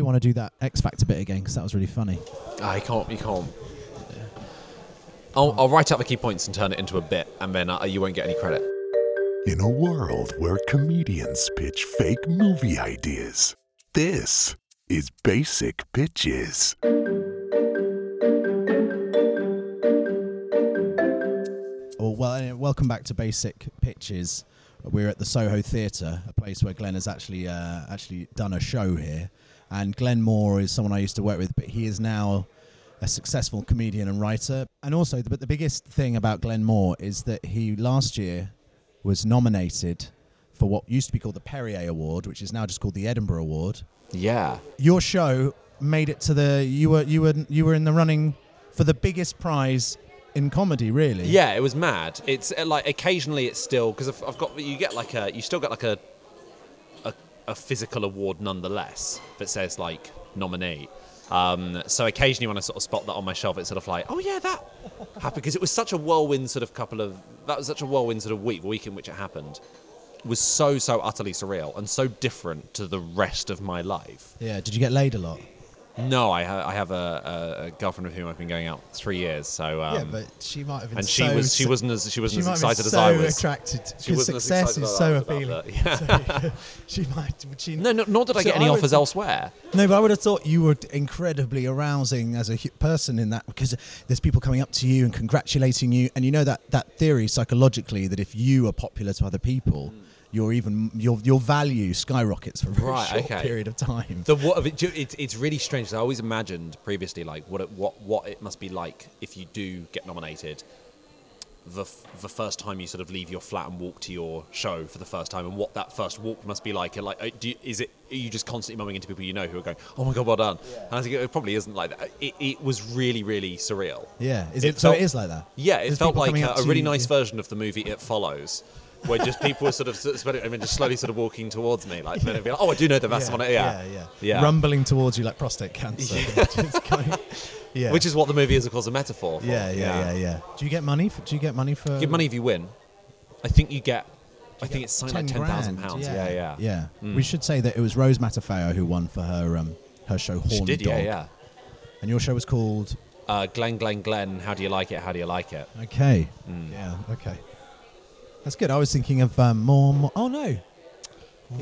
We want to do that X Factor bit again because that was really funny. Ah, you can't. You can't. I'll, I'll write out the key points and turn it into a bit, and then uh, you won't get any credit. In a world where comedians pitch fake movie ideas, this is Basic Pitches. Or well, anyway, welcome back to Basic Pitches. We're at the Soho Theatre, a place where Glenn has actually uh, actually done a show here. And Glenn Moore is someone I used to work with, but he is now a successful comedian and writer. And also, but the biggest thing about Glenn Moore is that he last year was nominated for what used to be called the Perrier Award, which is now just called the Edinburgh Award. Yeah. Your show made it to the you were you were you were in the running for the biggest prize in comedy, really. Yeah, it was mad. It's uh, like occasionally it's still because I've, I've got you get like a you still get like a, a physical award nonetheless that says like nominee. Um, so occasionally when I sort of spot that on my shelf, it's sort of like, oh yeah, that happened because it was such a whirlwind sort of couple of that was such a whirlwind sort of week, week in which it happened was so so utterly surreal and so different to the rest of my life. Yeah. Did you get laid a lot? No, I, ha- I have a, a, a girlfriend with whom I've been going out three years. So um, yeah, but she might have been. and she so was she wasn't as she wasn't as might have been excited as I was. attracted. She Because success excited is so I was about appealing. that, So, she might. She, No, no, nor did I So get any I would offers elsewhere. No, but I would have thought you were incredibly arousing as a person in that because there's people coming up to you and congratulating you, and you know that that theory psychologically that if you are popular to other people, your even your your value skyrockets for a very Right, short okay. period of time. The what of it, it's it's really strange. I always imagined previously like what it, what what it must be like if you do get nominated. The, f- the first time you sort of leave your flat and walk to your show for the first time, and what that first walk must be like, and like, uh, do is it are you just constantly mumbling into people you know who are going, "Oh my god, well done"? And I think it probably isn't like that. It, it was really, really surreal. Yeah, is It it, so it is like that. Yeah, it There's felt like a, a really nice yeah. version of the movie It Follows, where just people were sort of I mean, just slowly sort of walking towards me, like, be like, oh, I do know that that's yeah, one. Yeah, yeah, yeah, Yeah. rumbling towards you like prostate cancer. which is kind of- yeah, Which is what the movie is, of course, a metaphor for. yeah, yeah, yeah, yeah. Do you get money? For, do you get money for? Give money if you win. I think you get. I think it's something like ten thousand pounds. Yeah, yeah. Yeah. Mm. We should say that it was Rose Matafeo who won for her um, her show Horn She did, Dog. yeah, yeah. And your show was called Uh, Glenn, Glenn, Glenn. How do you like it? How do you like it? Okay. Mm. Yeah. Okay. That's good. I was thinking of um, more, more. Oh no.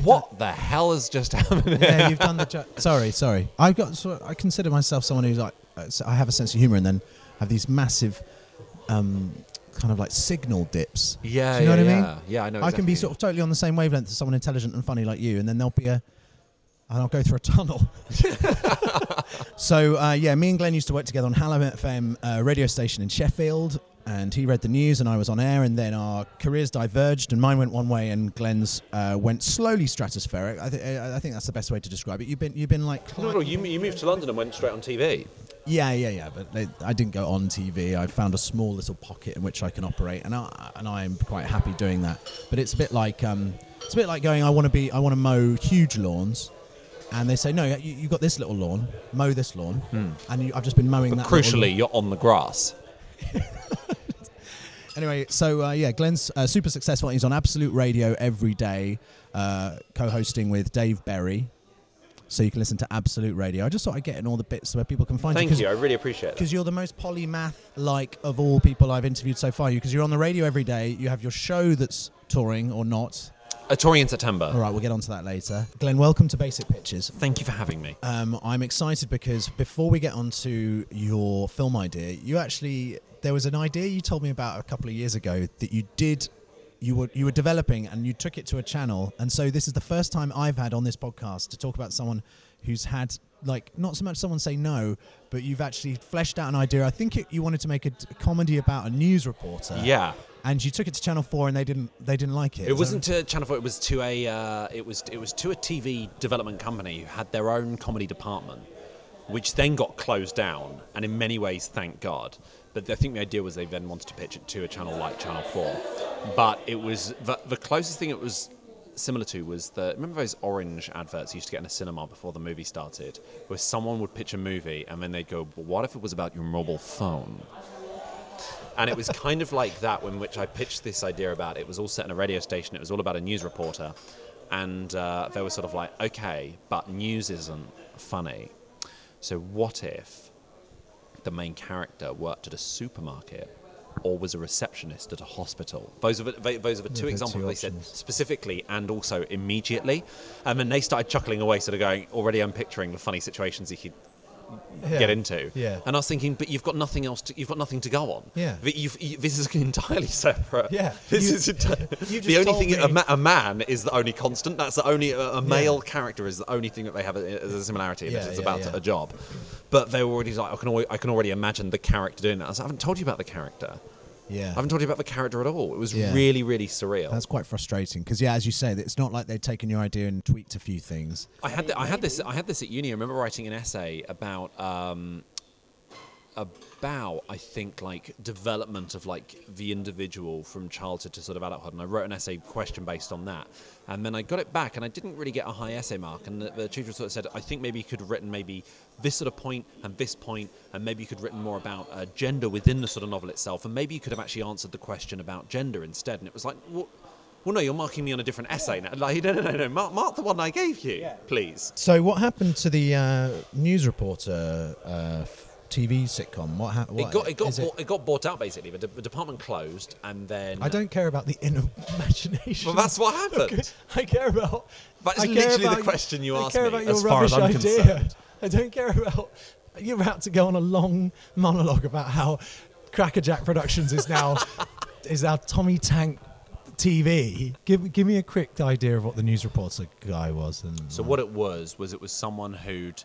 What the hell has just happened? yeah, you've done the. Ju- sorry, sorry. I've got. So I consider myself someone who's like. uh, I have a sense of humor, and then have these massive, um, kind of like signal dips. Yeah, Do you know yeah, what I mean? yeah. Yeah, I know I can be sort of totally on the same wavelength as someone intelligent and funny like you, and then there'll be a. And I'll go through a tunnel. so uh, yeah, me and Glenn used to work together on Hallam FM uh, radio station in Sheffield, and he read the news, and I was on air, and then our careers diverged, and mine went one way, and Glenn's uh, went slowly stratospheric. I, th- I think that's the best way to describe it. You've been you've been like No, no, you, you moved to London and went straight on TV. yeah, yeah, yeah. But they, I didn't go on TV. I found a small little pocket in which I can operate, and I and I am quite happy doing that. But it's a bit like um, it's a bit like going. I want to be. I want to mow huge lawns, and they say no. You, you got this little lawn. Mow this lawn, and you, I've just been mowing But that. crucially, lawn. you're on the grass. Anyway, so uh, yeah, Glenn's uh, super successful. He's on Absolute Radio every day, uh, co-hosting with Dave Berry. So you can listen to Absolute Radio. I just thought I'd get in all the bits where people can find you. Thank you. I really appreciate it. Because you're the most polymath like of all people I've interviewed so far. You because you're on the radio every day. You have your show that's touring or not. A touring in September. All right, we'll get onto that later. Glenn, welcome to Basic Pitches. Thank you for having me. Um, I'm excited because before we get onto your film idea, you actually there was an idea you told me about a couple of years ago that you did. You were you were developing and you took it to a channel, and so this is the first time I've had on this podcast to talk about someone who's had like not so much someone say no, but you've actually fleshed out an idea. I think it, you wanted to make a comedy about a news reporter. Yeah. and you took it to Channel Four, and they didn't they didn't like it. It wasn't to Channel Four. It was to a. Uh, it was. It was to a TV development company who had their own comedy department, which then got closed down. And in many ways, thank God. But I think the idea was they then wanted to pitch it to a channel like Channel Four. But it was the, the closest thing it was similar to was the remember those orange adverts you used to get in a cinema before the movie started, where someone would pitch a movie and then they'd go, "Well, what if it was about your mobile phone?" And it was kind of like that when which I pitched this idea about it was all set in a radio station. It was all about a news reporter, and uh, they were sort of like, okay, but news isn't funny. So what if the main character worked at a supermarket or was a receptionist at a hospital? Those are the- those are the two the examples two they said specifically and also immediately. Um, and then they started chuckling away, sort of going, already I'm picturing the funny situations he could Yeah. get into. Yeah. And I was thinking, but you've got nothing else. To, you've got nothing to go on. Yeah. But You've, you, this is entirely separate. Yeah. This You- is enti- the only thing. A, ma- a man is the only constant. That's the only. A, a male character is the only thing that they have as a similarity. Yeah, it's yeah, about yeah. a job. But they were already like, I can, already, I can already imagine the character doing that. I, was like, I haven't told you about the character. Yeah. I haven't told you about the character at all. It was Yeah. really, really surreal. That's quite frustrating because, yeah, as you say, it's not like they'd taken your idea and tweaked a few things. I had th- I had this I had this at uni. I remember writing an essay about um, about I think like development of like the individual from childhood to sort of adulthood, and I wrote an essay question based on that. And then I got it back, and I didn't really get a high essay mark. And the, the tutor sort of said, I think maybe you could have written maybe this sort of point and this point, and maybe you could have written more about uh, gender within the sort of novel itself, and maybe you could have actually answered the question about gender instead. And it was like, well, well no, you're marking me on a different essay now. Like, no, no, no, no, mark, mark the one I gave you, please. So what happened to the uh, news reporter uh, f- TV sitcom? What happened? It got it got bought, it got bought out basically. The, the department closed, and then I don't care about the inner imagination. Well, that's what happened. I care about. That's literally the question you I asked me, about your as far as I'm idea. concerned. I don't care about. You're about to go on a long monologue about how Crackerjack Productions is now is now Tommy Tank TV. Give give me a quick idea of what the news reporter guy was. And So what it was was it was someone who'd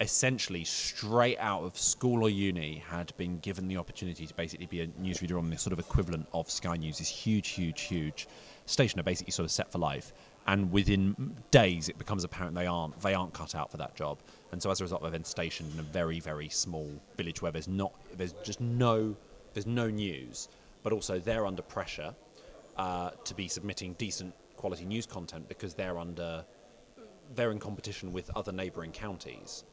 essentially straight out of school or uni had been given the opportunity to basically be a newsreader on the sort of equivalent of Sky News, this huge, huge, huge station, are basically sort of set for life. And within days, it becomes apparent they aren't they aren't cut out for that job. And so as a result, they're then stationed in a very, very small village where there's not there's just no there's no news, but also they're under pressure uh, to be submitting decent quality news content because they're under they're in competition with other neighbouring counties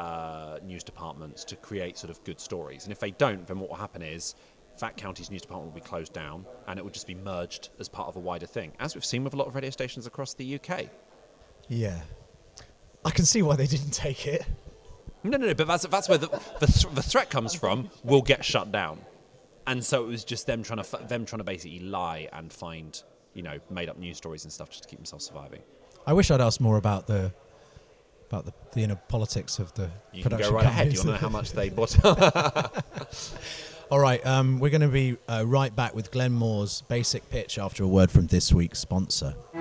uh, news departments to create sort of good stories. And if they don't, then what will happen is that county's news department will be closed down and it will just be merged as part of a wider thing, as we've seen with a lot of radio stations across the UK. yeah, I can see why they didn't take it. No, no, no, but that's, that's where the, the, th- the threat comes from. We'll get shut down, and so it was just them trying to f- them trying to basically lie and find you know made up news stories and stuff just to keep themselves surviving. I wish I'd asked more about the about the, the inner politics of the You can production go right ahead. You companies. want to know how much they bought? All right, um, we're going to be uh, right back with Glenn Moore's basic pitch after a word from this week's sponsor. Do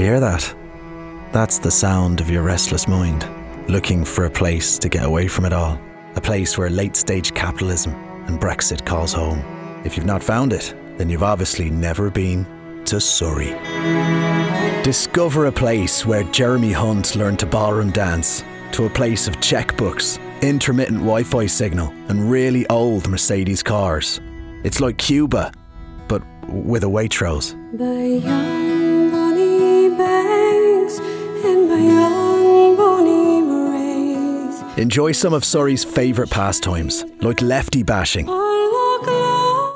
you hear that? That's the sound of your restless mind, looking for a place to get away from it all. A place where late stage capitalism and Brexit calls home. If you've not found it, then you've obviously never been to Surrey. Discover a place where Jeremy Hunt learned to ballroom dance, to a place of checkbooks, intermittent Wi Fi signal, and really old Mercedes cars. It's like Cuba, but with a Waitrose. By young banks and by young. Enjoy some of Surrey's favourite pastimes, like lefty bashing.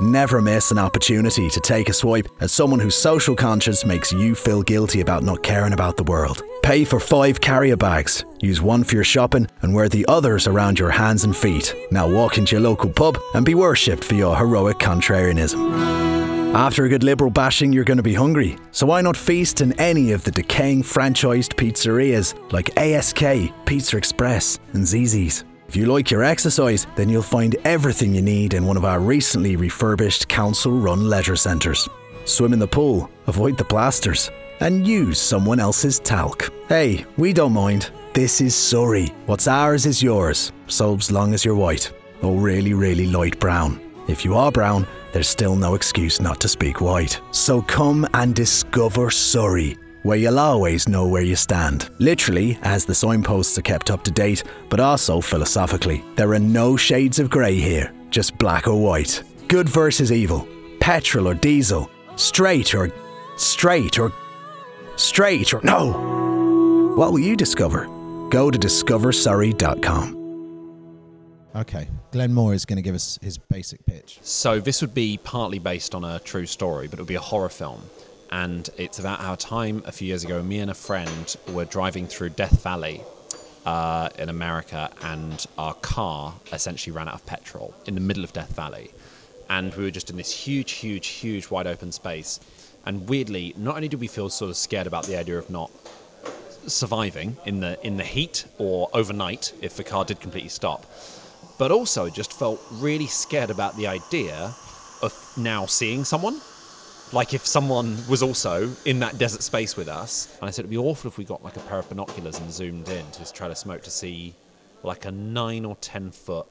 Never miss an opportunity to take a swipe at someone whose social conscience makes you feel guilty about not caring about the world. Pay for five carrier bags, use one for your shopping, and wear the others around your hands and feet. Now walk into your local pub and be worshipped for your heroic contrarianism. After a good liberal bashing, you're going to be hungry. So why not feast in any of the decaying franchised pizzerias like ASK, Pizza Express, and Zizzi's? If you like your exercise, then you'll find everything you need in one of our recently refurbished council run leisure centres. Swim in the pool, avoid the blasters, and use someone else's talc. Hey, we don't mind. This is Surrey. What's ours is yours, so as long as you're white. Or really, really light brown. If you are brown, there's still no excuse not to speak white. So come and discover Surrey, where you'll always know where you stand. Literally, as the signposts are kept up to date, but also philosophically. There are no shades of grey here, just black or white. Good versus evil, petrol or diesel, straight or straight or straight or no. What will you discover? Go to discoversurrey.com. Okay, Glenn Moore is going to give us his basic pitch. So this would be partly based on a true story, but it would be a horror film. And it's about our time a few years ago. Me and a friend were driving through Death Valley uh, in America, and our car essentially ran out of petrol in the middle of Death Valley, and we were just in this huge, huge, huge wide open space. And weirdly, not only did we feel sort of scared about the idea of not surviving in the in the heat or overnight if the car did completely stop, but also just felt really scared about the idea of now seeing someone. Like if someone was also in that desert space with us, and I said it'd be awful if we got like a pair of binoculars and zoomed in to try to smoke to see like a nine or ten foot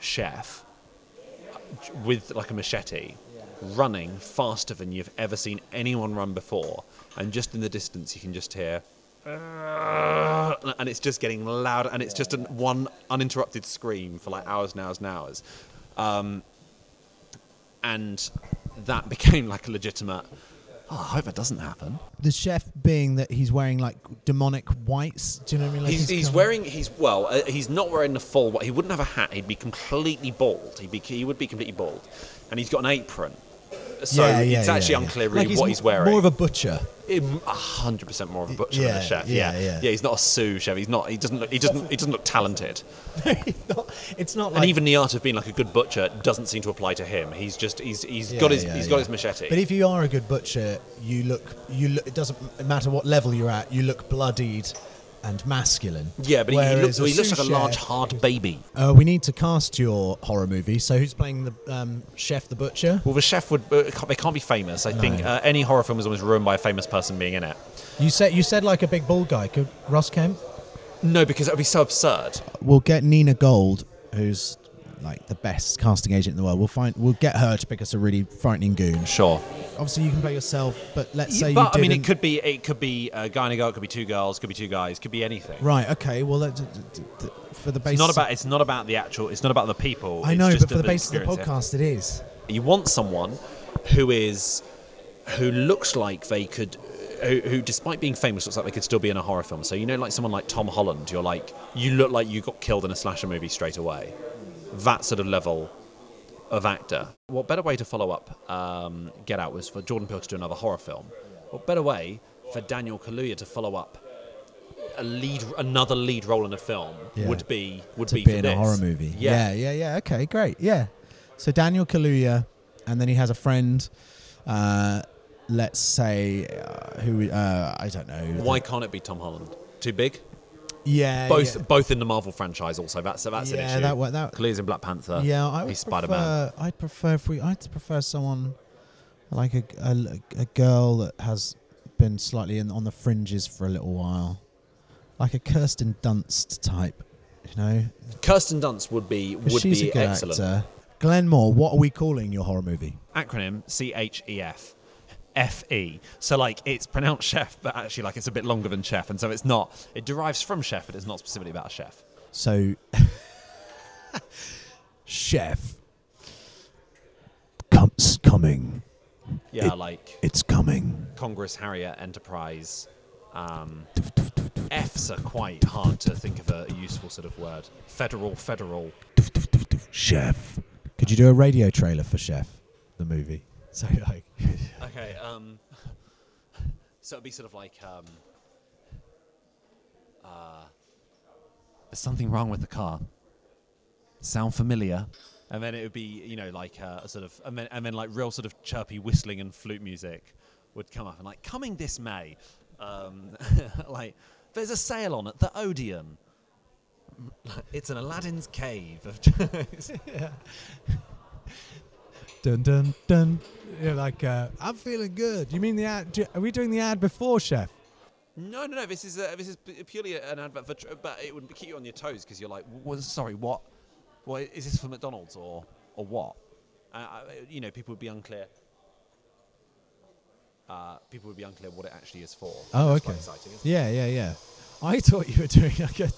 chef with like a machete running faster than you've ever seen anyone run before, and just in the distance you can just hear. And it's just getting louder, and it's just an, one uninterrupted scream for like hours and hours and hours. Um, and that became like a legitimate. Oh, I hope that doesn't happen. The chef being that he's wearing like demonic whites. Do you know what I mean? Like He's, he's wearing he's well uh, he's not wearing the full he wouldn't have a hat he'd be completely bald he'd be he would be completely bald and he's got an apron so Yeah, yeah, it's actually yeah. unclear Like really what m- he's wearing More of a butcher. A hundred percent more of a butcher than a chef. yeah, Yeah, yeah. He's not a sous chef. He's not. He doesn't. Look, he doesn't. He doesn't look talented. it's not, it's not like and even the art of being like a good butcher doesn't seem to apply to him. He's just. He's. He's got his. he's got his machete. But if you are a good butcher, you look. You look. It doesn't matter what level you're at. You look bloodied and masculine. yeah, but he, he looks. He looks like a large, hard baby. Uh, we need to cast your horror movie. So who's playing the um, chef, the butcher? Well, the chef would. Uh, can't- they can't be famous. I think uh, any horror film is always ruined by a famous person being in it. You said you said like a big bald guy. Could Ross Kemp? No, because it would be so absurd. We'll get Nina Gold, who's like the best casting agent in the world. We'll find. We'll get her to pick us a really frightening goon. Sure. Obviously, you can play yourself, but let's say but you I mean, it didn't- could be. It could be a guy and a girl. It could be two girls. it Could be two guys. it Could be anything. Right. Okay. Well, that, d- d- d- for the base. It's not about. It's not about the actual. It's not about the people. I it's know, just but for the basis of the experience, podcast, it is. You want someone who is who looks like they could who, who despite being famous looks like they could still be in a horror film. So you know like someone like Tom Holland, you're like you look like you got killed in a slasher movie straight away. That sort of level of actor. What better way to follow up um, Get Out was for Jordan Peele to do another horror film. What better way for Daniel Kaluuya to follow up a lead another lead role in a film Yeah. would be would to be, be for in this. a horror movie. Yeah. yeah, yeah, yeah. Okay, great. Yeah. So Daniel Kaluuya, and then he has a friend. Uh, let's say uh, who uh, I don't know. Why can't it be Tom Holland? Too big? Yeah, both yeah. both in the Marvel franchise. Also, that's that's Yeah, an issue. that wa- that- Kaluuya's in Black Panther. Yeah, I would Spider Man. prefer. I'd prefer if we. I'd prefer someone like a, a, a girl that has been slightly in, on the fringes for a little while, like a Kirsten Dunst type. You know, Kirsten Dunst would be 'Cause would she's be a good excellent. actor. Glenn Moore, what are we calling your horror movie? Acronym C H E F. F E. So like it's pronounced chef, but actually like it's a bit longer than chef, and so it's not. It derives from chef, but it's not specifically about a chef. So, chef, comes coming. Yeah, It- like It's coming. Congress Harrier Enterprise. Um, F's are quite hard to think of a useful sort of word. Federal, federal. Chef. Could you do a radio trailer for Chef, the movie? so like Okay. Um, so it'd be sort of like um, uh, there's something wrong with the car. Sound familiar? And then it would be, you know, like uh, a sort of, and then, and then like real sort of chirpy whistling and flute music would come up, and like coming this May, um, like there's a sale on at the Odeon. It's an Aladdin's cave of dun dun dun. You're like uh, I'm feeling good. You mean the ad? do- Are we doing the ad before Chef? No, no, no. This is uh, this is purely an advert for, tr- but it would keep you on your toes because you're like, well, sorry, what? What is this for McDonald's or or what? Uh, uh, you know, people would be unclear. Uh, people would be unclear what it actually is for. Oh, That's okay. exciting. Yeah, yeah, yeah. I thought you were doing like a,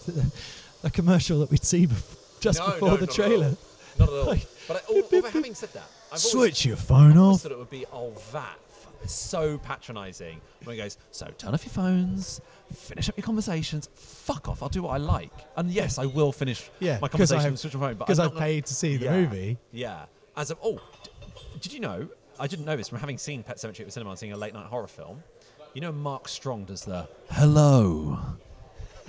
a commercial that we'd see bef- just No, before no, the trailer. Not at all. Like- but I, oh, although having said that, I've always, Switch your phone I always off. thought it would be oh that so patronising when he goes so turn off your phones, finish up your conversations, fuck off, I'll do what I like, and yes, I will finish Yeah, my conversation with switch my phone, Because I've paid to see the Yeah. movie. Yeah. As of oh, d- did you know I didn't know this from having seen Pet Sematary at the cinema and seeing a late night horror film. You know, Mark Strong does the hello.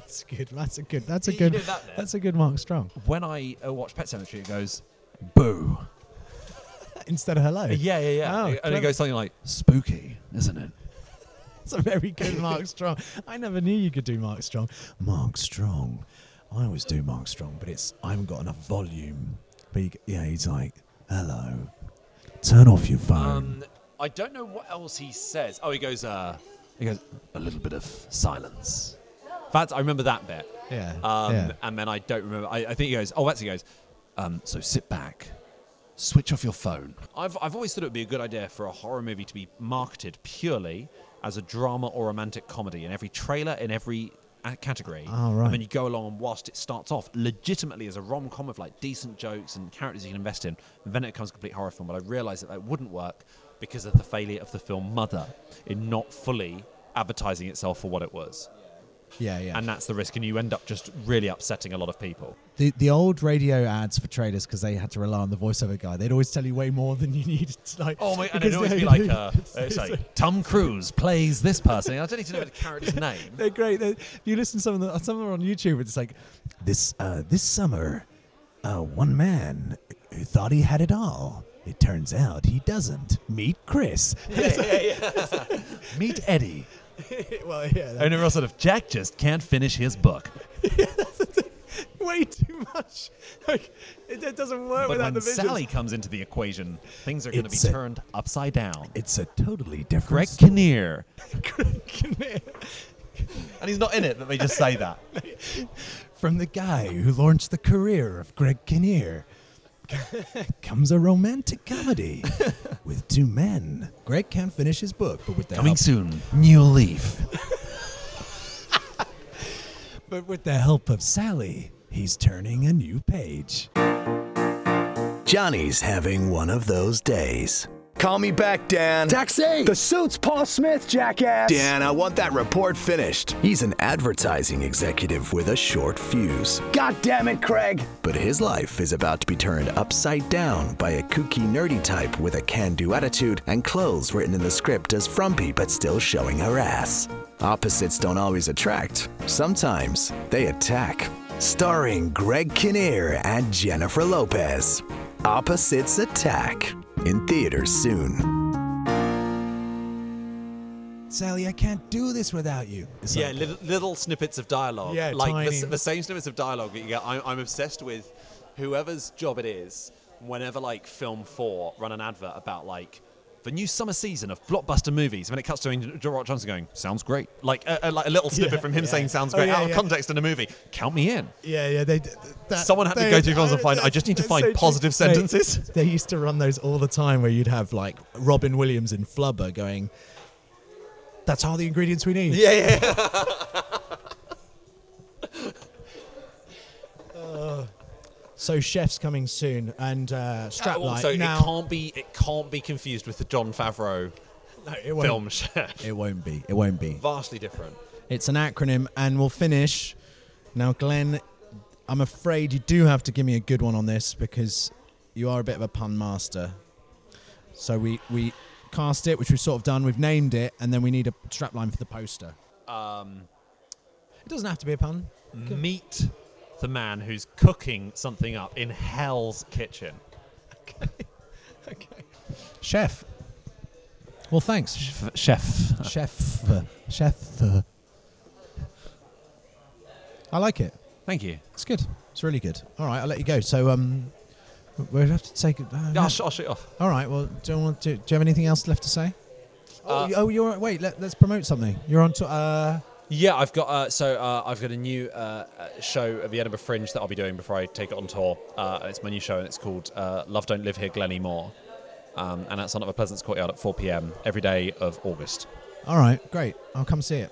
That's good. That's a good. That's a You- you good. that that's a good Mark Strong. When I uh, watch Pet Sematary, it goes boo. Instead of hello. Yeah, yeah, yeah. Oh, and clever. it goes something like spooky, isn't it? That's a very good Mark Strong. I never knew you could do Mark Strong. Mark Strong. I always do Mark Strong, but it's I haven't got enough volume. But he, yeah, he's like, hello. Turn off your phone. Um, I don't know what else he says. Oh, he goes, uh, he goes, a little bit of silence. That's, I remember that bit. Yeah. Um, yeah. And then I don't remember. I, I think he goes, oh, that's he goes, um, so sit back, switch off your phone. I've, I've always thought it would be a good idea for a horror movie to be marketed purely as a drama or romantic comedy in every trailer, in every category. Oh, right. And then you go along and whilst it starts off legitimately as a rom com of like decent jokes and characters you can invest in, then it becomes a complete horror film. But I realised that that wouldn't work because of the failure of the film Mother in not fully advertising itself for what it was. Yeah, yeah. And that's the risk, and you end up just really upsetting a lot of people. the the old radio ads for trailers because they had to rely on the voiceover guy. They'd always tell you way more than you needed. To, like, Oh my! And it'd always be like, uh, it's like Tom Cruise plays this person. I don't need to know the character's name. They're great. They're, if you listen to some of the some of them are on YouTube, it's like this uh, this summer, uh, one man who thought he had it all. It turns out he doesn't. Meet Chris. Yeah, yeah, Meet Eddie. well, yeah, And everyone sort of Jack just can't finish his book. way too much. Like it, it doesn't work But without when the visuals. Sally comes into the equation, things are going to be It's a- turned upside down. It's a totally different. Greg story. Kinnear. And he's not in it, but they just say that. From the guy who launched the career of Greg Kinnear comes a romantic comedy with two men. Greg can't finish his book, but with the Coming help, soon, New Leaf. but with the help of Sally, he's turning a new page. Johnny's having one of those days. Call me back, Dan. Taxi! The suit's Paul Smith, jackass. Dan, I want that report finished. He's an advertising executive with a short fuse. God damn it, Craig. But his life is about to be turned upside down by a kooky, nerdy type with a can do attitude and clothes written in the script as frumpy but still showing her ass. Opposites don't always attract, sometimes they attack. Starring Greg Kinnear and Jennifer Lopez. Opposites Attack. In theaters soon. Sally, I can't do this without you. It's Yeah, like- little, little snippets of dialogue. Yeah, like the, tiny. s- the same snippets of dialogue that you get. I'm, I'm obsessed with whoever's job it is. Whenever like Film Four run an advert about like the new summer season of blockbuster movies, when it cuts to Rock Johnson going, "Sounds great," like a, a- like a little snippet Yeah, from him yeah. saying "Sounds Oh, great" yeah, out of context in a movie. Count me in. Yeah, yeah. They, that, Someone had to go through films and find, "I just need to find so positive They- sentences." They, used to run those all the time, where you'd have like Robin Williams in Flubber going, "That's all the ingredients we need." Yeah, yeah. Oh. So chefs coming soon, and uh, Strapline. also, now, it can't be it can't be confused with the Jon Favreau no, it won't. film chef. it won't be. It won't be. Vastly different. It's an acronym, and we'll finish. Now, Glenn, I'm afraid you do have to give me a good one on this because you are a bit of a pun master. So we we cast it, which we've sort of done. We've named it, and then we need a strapline for the poster. It doesn't have to be a pun. Meet the man who's cooking something up in Hell's Kitchen. Okay. okay. Chef. Well, thanks, F- chef. chef. uh, chef. uh. I like it. Thank you. It's good. It's really good. All right, I'll let you go. So um, we'll have to take it. Uh, Yeah, I'll, sh- I'll shoot off. All right. Well, do you want to? Do you have anything else left to say? Oh, Uh, you- oh, you're wait. Let, let's promote something. You're on to. Uh, Yeah, I've got uh, so uh, I've got a new uh, uh, show at the Edinburgh Fringe that I'll be doing before I take it on tour. Uh, it's my new show and it's called uh, Love Don't Live Here, Glennie Moore, um, and that's on at the Pleasance Courtyard at 4 p.m. every day of August. all right. Great. I'll come see it.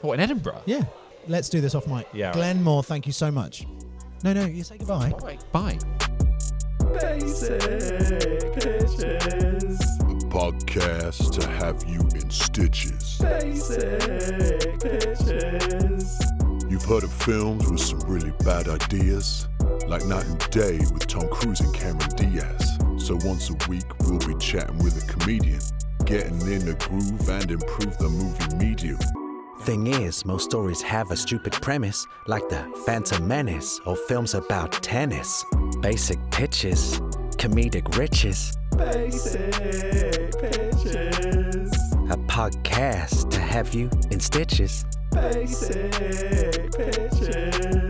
What in Edinburgh? Yeah. Let's do this off mic. Yeah, Glenn Moore, thank you so much. No, no. You say goodbye. Bye. Bye. A podcast to have you in stitches. You've heard of films with some really bad ideas, like Night and Day with Tom Cruise and Cameron Diaz. So once a week, we'll be chatting with a comedian, getting in the groove and improve the movie medium. Thing is, most stories have a stupid premise, like the Phantom Menace or films about tennis. Basic pitches, comedic riches. Basic pitches. A podcast to have you in stitches basic bitches.